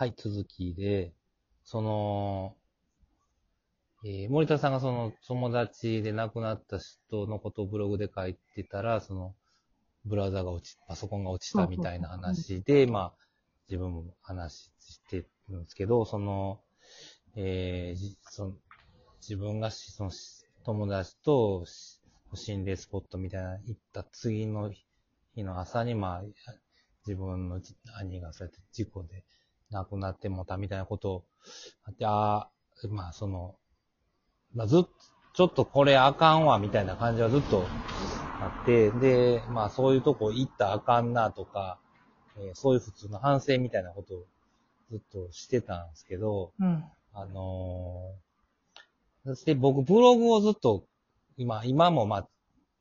はい、続きで、その、えー森田さんがその友達で亡くなった人のことをブログで書いてたら、その、ブラウザが落ち、パソコンが落ちたみたいな話で、まあ、自分も話してるんですけど、その、えーじその自分がしそのし友達とし心霊スポットみたいな行った次の日の朝に、まあ、自分の兄がそうやって事故で亡くなってもたみたいなことをあって、ああ、まあその、まあずっと、ちょっとこれあかんわみたいな感じはずっとあって、で、まあそういうとこ行ったらあかんなとか、えーそういう普通の反省みたいなことをずっとしてたんですけど、うん。あのーそして僕ブログをずっと、今、今もまあ、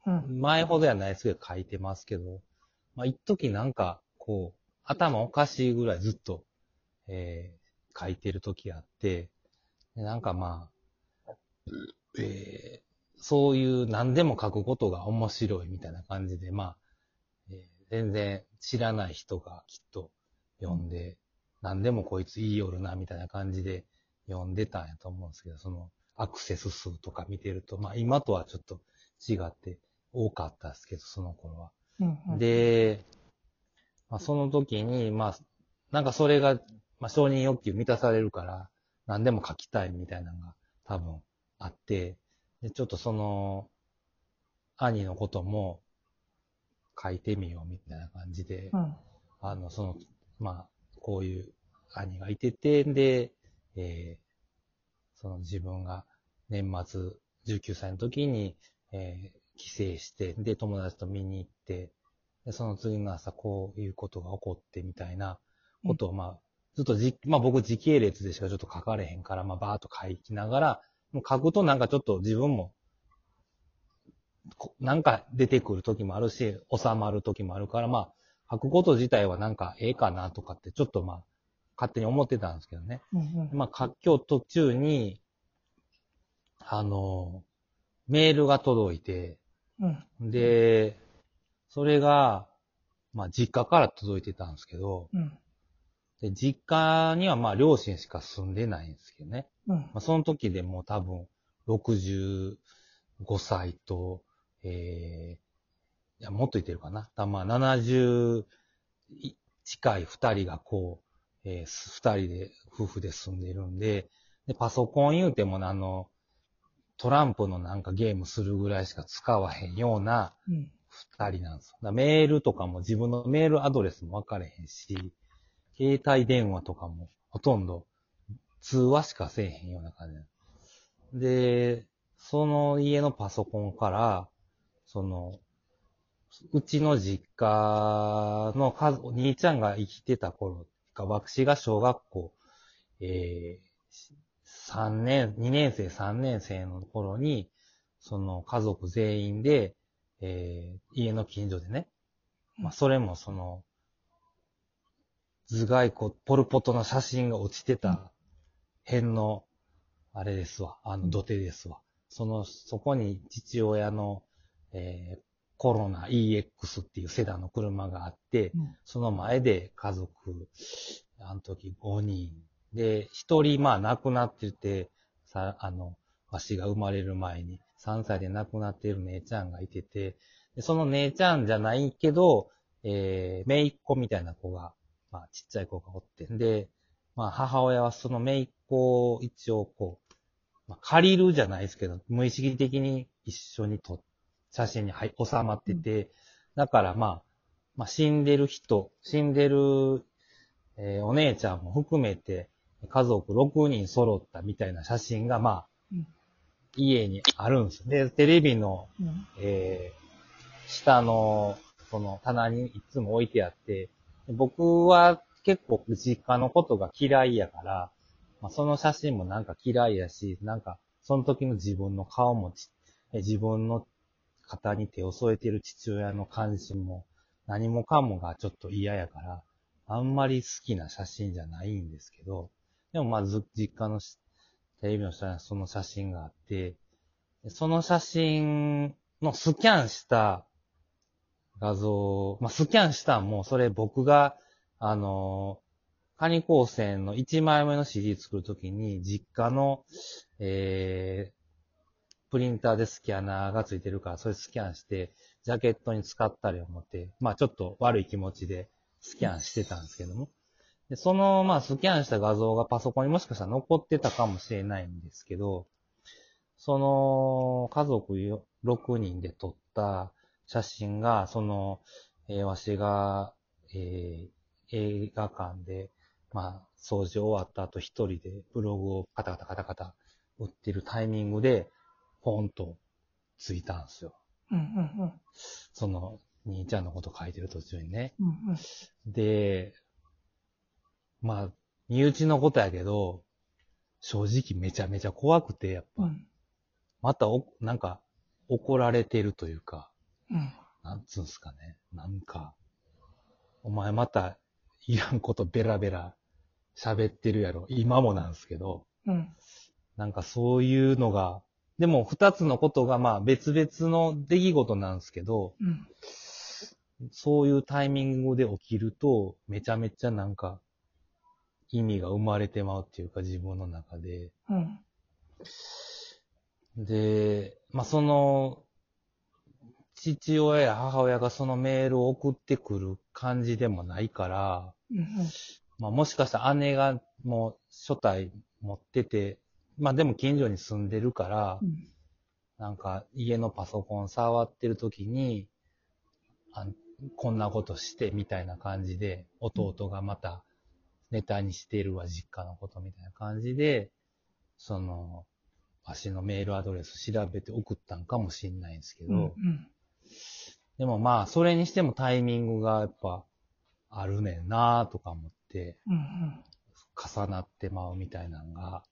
うん。前ほどやないですけど書いてますけど、まあ一時なんか、こう、頭おかしいぐらいずっと、えー書いてる時あって、でなんかまあ、えーそういう何でも書くことが面白いみたいな感じで、まあ、えー全然知らない人がきっと読んで、何でもこいつ言いよるなみたいな感じで読んでたんやと思うんですけど、そのアクセス数とか見てると、まあ今とはちょっと違って多かったですけど、その頃は。うん。、で、まあ、その時に、まあ、なんかそれが、まあ、承認欲求満たされるから、何でも書きたいみたいなのが多分あって、で、ちょっとその、兄のことも書いてみようみたいな感じで、うん。あの、その、まあ、こういう兄がいてて、で、えーその自分が年末19歳の時に、えー帰省して、で、友達と見に行って、で、その次の朝こういうことが起こってみたいなことを、まあ、ずっとじ、まあ僕時系列でしかちょっと書かれへんから、まあバーっと書きながら、もう書くとなんかちょっと自分も、こなんか出てくる時もあるし、収まる時もあるから、まあ、書くこと自体はなんかええかなとかってちょっとまあ、勝手に思ってたんですけどね。うん。まあ、活況途中に、あの、メールが届いて、うん。で、それが、まあ、実家から届いてたんですけど、うん。で実家にはまあ、両親しか住んでないんですけどね。うん。まあ、その時でもう多分、65歳と、えー、いや、もっと言ってるかな。たまあ、70近い二人がこう、えー、二人で、夫婦で住んでるんで、で、パソコン言うても、あの、トランプのなんかゲームするぐらいしか使わへんようなうん。二人なんですよ。だメールとかも自分のメールアドレスも分かれへんし、携帯電話とかもほとんど通話しかせえへんような感じで、その家のパソコンから、その、うちの実家の家族、兄ちゃんが生きてた頃か、私が小学校、えー、3年、2年生、3年生の頃に、その家族全員で、えー、家の近所でね、まあ、それもその、頭蓋骨、ポルポトの写真が落ちてた辺の、あれですわ、あの土手ですわ。その、そこに父親の、えー、コロナ EX っていうセダンの車があって、うんその前で家族、あの時5人。で、1人まあ亡くなってて、さ、あの、わしが生まれる前に3歳で亡くなっている姉ちゃんがいてて、でその姉ちゃんじゃないけど、えー、姪っ子みたいな子が、まあちっちゃい子がおってんで、まあ母親はその姪っ子を一応こう、まあ、借りるじゃないですけど、無意識的に一緒に撮っ写真に入収まってて、だからまあ、まあ死んでる人、死んでる、えーお姉ちゃんも含めて、家族6人揃ったみたいな写真がまあ、うん家にあるんです。で、テレビの、うん。えー下の、その棚にいつも置いてあって、僕は結構実家のことが嫌いやから、まあ、その写真もなんか嫌いやし、なんか、その時の自分の顔もち、自分の肩に手を添えてる父親の関心も、何もかもがちょっと嫌やから、あんまり好きな写真じゃないんですけど、でもまず実家のテレビの下にその写真があって、その写真のスキャンした画像、まあ、スキャンしたんも、それ僕が、あのカニ光線の1枚目の CD 作るときに、実家の、えー、プリンターでスキャナーがついてるから、それスキャンして、ジャケットに使ったり思って、まあちょっと悪い気持ちでスキャンしてたんですけども。で、その、まあスキャンした画像がパソコンにもしかしたら残ってたかもしれないんですけど、その、家族6人で撮った写真が、その、えーわしが、えー映画館で、まあ、掃除終わった後一人でブログをカタカタカタカタ打ってるタイミングで、ポンとついたんですよ。うんうんうん。その、兄ちゃんのこと書いてる途中にね。うんうん。で、まあ、身内のことやけど、正直めちゃめちゃ怖くて、やっぱ、うん。またお、なんか、怒られてるというか、うん。なんつうんすかね。なんか、お前また、いらんことベラベラ喋ってるやろ。今もなんですけど、うん。なんかそういうのが、でも二つのことがまあ別々の出来事なんですけど、うん。そういうタイミングで起きると、めちゃめちゃなんか、意味が生まれてまうっていうか自分の中で。うん。で、まあその、父親や母親がそのメールを送ってくる感じでもないから、うん。まあもしかしたら姉がもう初体持ってて、まあでも近所に住んでるからう、ん。なんか家のパソコン触ってる時に、あこんなことしてみたいな感じで、弟がまたネタにしてるわ、実家のことみたいな感じで、その、わしのメールアドレス調べて送ったんかもしんないんですけど、うん。うん。でもまあ、それにしてもタイミングがやっぱあるねんなとか思って、うん。重なってまうみたいなのが、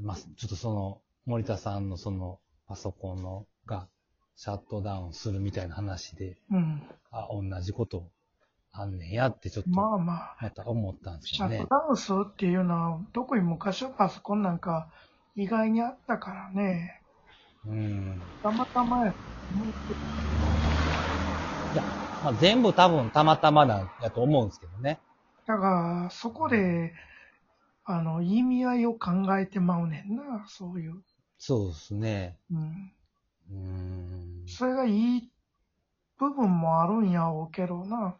まあ、ちょっとその、森田さんのそのパソコンのがシャットダウンするみたいな話で、うん。あ、同じことあんねんやってちょっとまあまあ、また思ったんですシャッよねト。ダウンするっていうのは、特に昔のパソコンなんか意外にあったからね。うん。たまたまや。いや、まあ、全部多分たまたまなんやと思うんですけどね。だから、そこで、あの、意味合いを考えてまうねんな、そういう。そうですね。うん。うん。それがいい部分もあるんやろうけどな。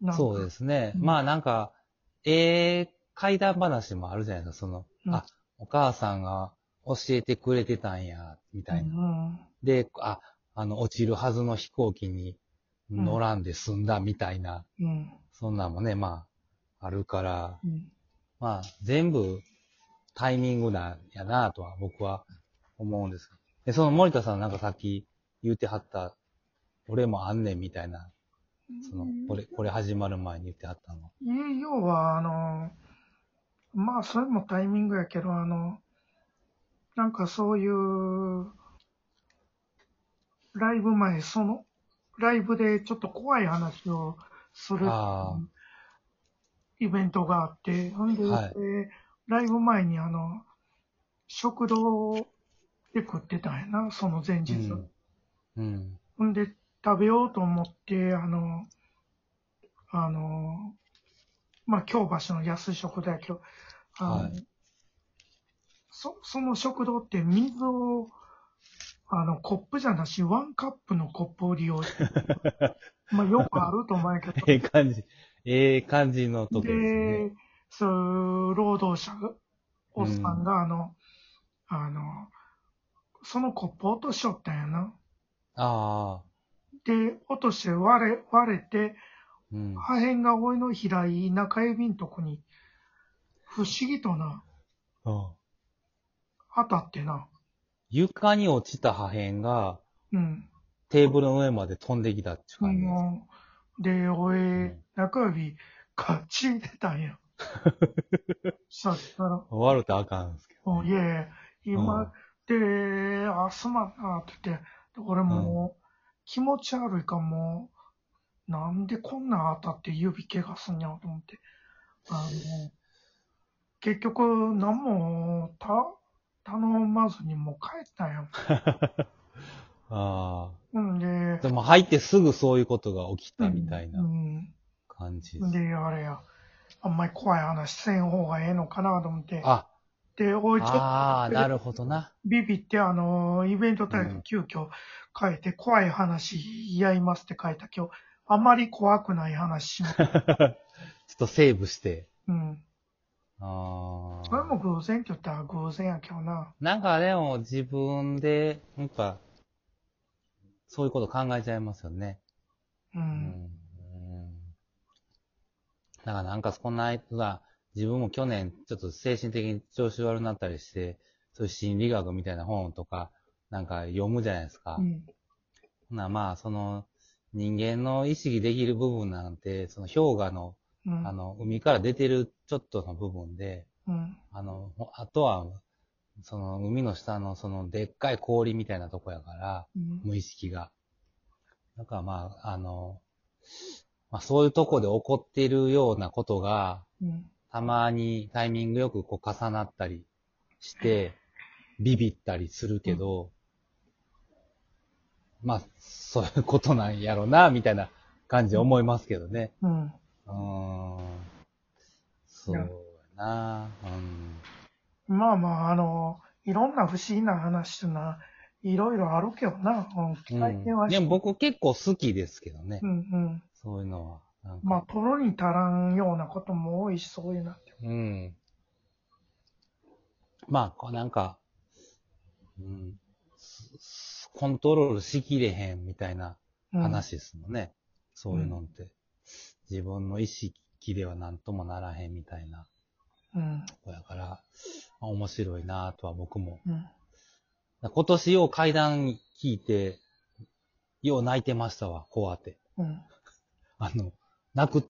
なんかそうですね。うんまあなんか、ええ怪談話もあるじゃないですか、その、うんあ、お母さんが教えてくれてたんや、みたいな。うん。で、あ、あの、落ちるはずの飛行機に乗らんで済んだみたいな、うん。そんなんもね、まあ、あるから、うん。まあ、全部タイミングなんやなとは僕は思うんですけど。で、その森田さんなんかさっき言うてはった、俺もあんねんみたいな、その、これ、これ始まる前に言ってはったの。いえ要は、あの、まあ、それもタイミングやけど、あの、なんかそういう、ライブ前、その、ライブでちょっと怖い話をするあイベントがあって、ほんで、はいでライブ前にあの、食堂で食ってたんやな、その前日。うん。うん。ほんで、食べようと思って、あの、あの、まあ、京橋の安い食堂やけど、あのはいそ、その食堂って水を、あの、コップじゃなし、ワンカップのコップを利用。して、まあ、よくあると思うんやけど、ええ感じ、ええ感じのとこですね。で、そういう労働者が、おっさんが、あの、あの、そのコップを落としよったんやな。ああ、で、落として割れ、割れて、うん。破片が俺の左中指のとこに、不思議とな、うん当たってな。床に落ちた破片がうん。テーブルの上まで飛んできたってあ感じです。の、で、俺、ん中指、かっちいてたんや。さっきから、終わるとあかんですけど。おいやいや、今、で、あ、すまんな、って言って、で俺もう、気持ち悪いかもう、なんでこんなん当たって指怪我すんやろと思って。あの、結局、何も、た、頼まずにもう帰ったんや。あうんであ。、でも入ってすぐそういうことが起きたみたいなうん。感じであれや、あんまり怖い話せん方がええのかなと思って。あ、で、おいちょああ、なるほどな。ビビって、あの、イベントタイプ急遽変えて、怖い話やりますって書いた今日、あまり怖くない話します。ちょっとセーブして。うん。あそれもあ。偶然って言ったら偶然やけどな。なんかでも自分で、やっぱ、そういうこと考えちゃいますよね。う。うんん。だからなんかこんな間、自分も去年ちょっと精神的に調子悪くなったりして、そういう心理学みたいな本とか、なんか読むじゃないですか。うん。ほなまあ、その、人間の意識できる部分なんて、その氷河の、うん。あの、海から出てるちょっとの部分で、うん。あの、ほあとは、その海の下のそのでっかい氷みたいなとこやから、うん。無意識が。だからまあ、あの、まあそういうとこで起こっているようなことが、うん。たまにタイミングよくこう重なったりして、ビビったりするけど、まあ、そういうことなんやろな、みたいな感じで思いますけどね。うん。うーん。そうやな、うん。まあまあ、あの、いろんな不思議な話っていうのは、いろいろあるけどな。うん。体験はしでも僕結構好きですけどね。うんうん。そういうのは。まあ、とろに足らんようなことも多いし、そういうなって。うん。まあ、こうなんか、うん、コントロールしきれへんみたいなうん、話ですもんね。そういうのって。自分の意識では何ともならへんみたいなうん。とこやから、まあ、面白いなとは僕も。うん。今年よう階段聞いて、よう泣いてましたわ、こうあって。うん。あの、泣く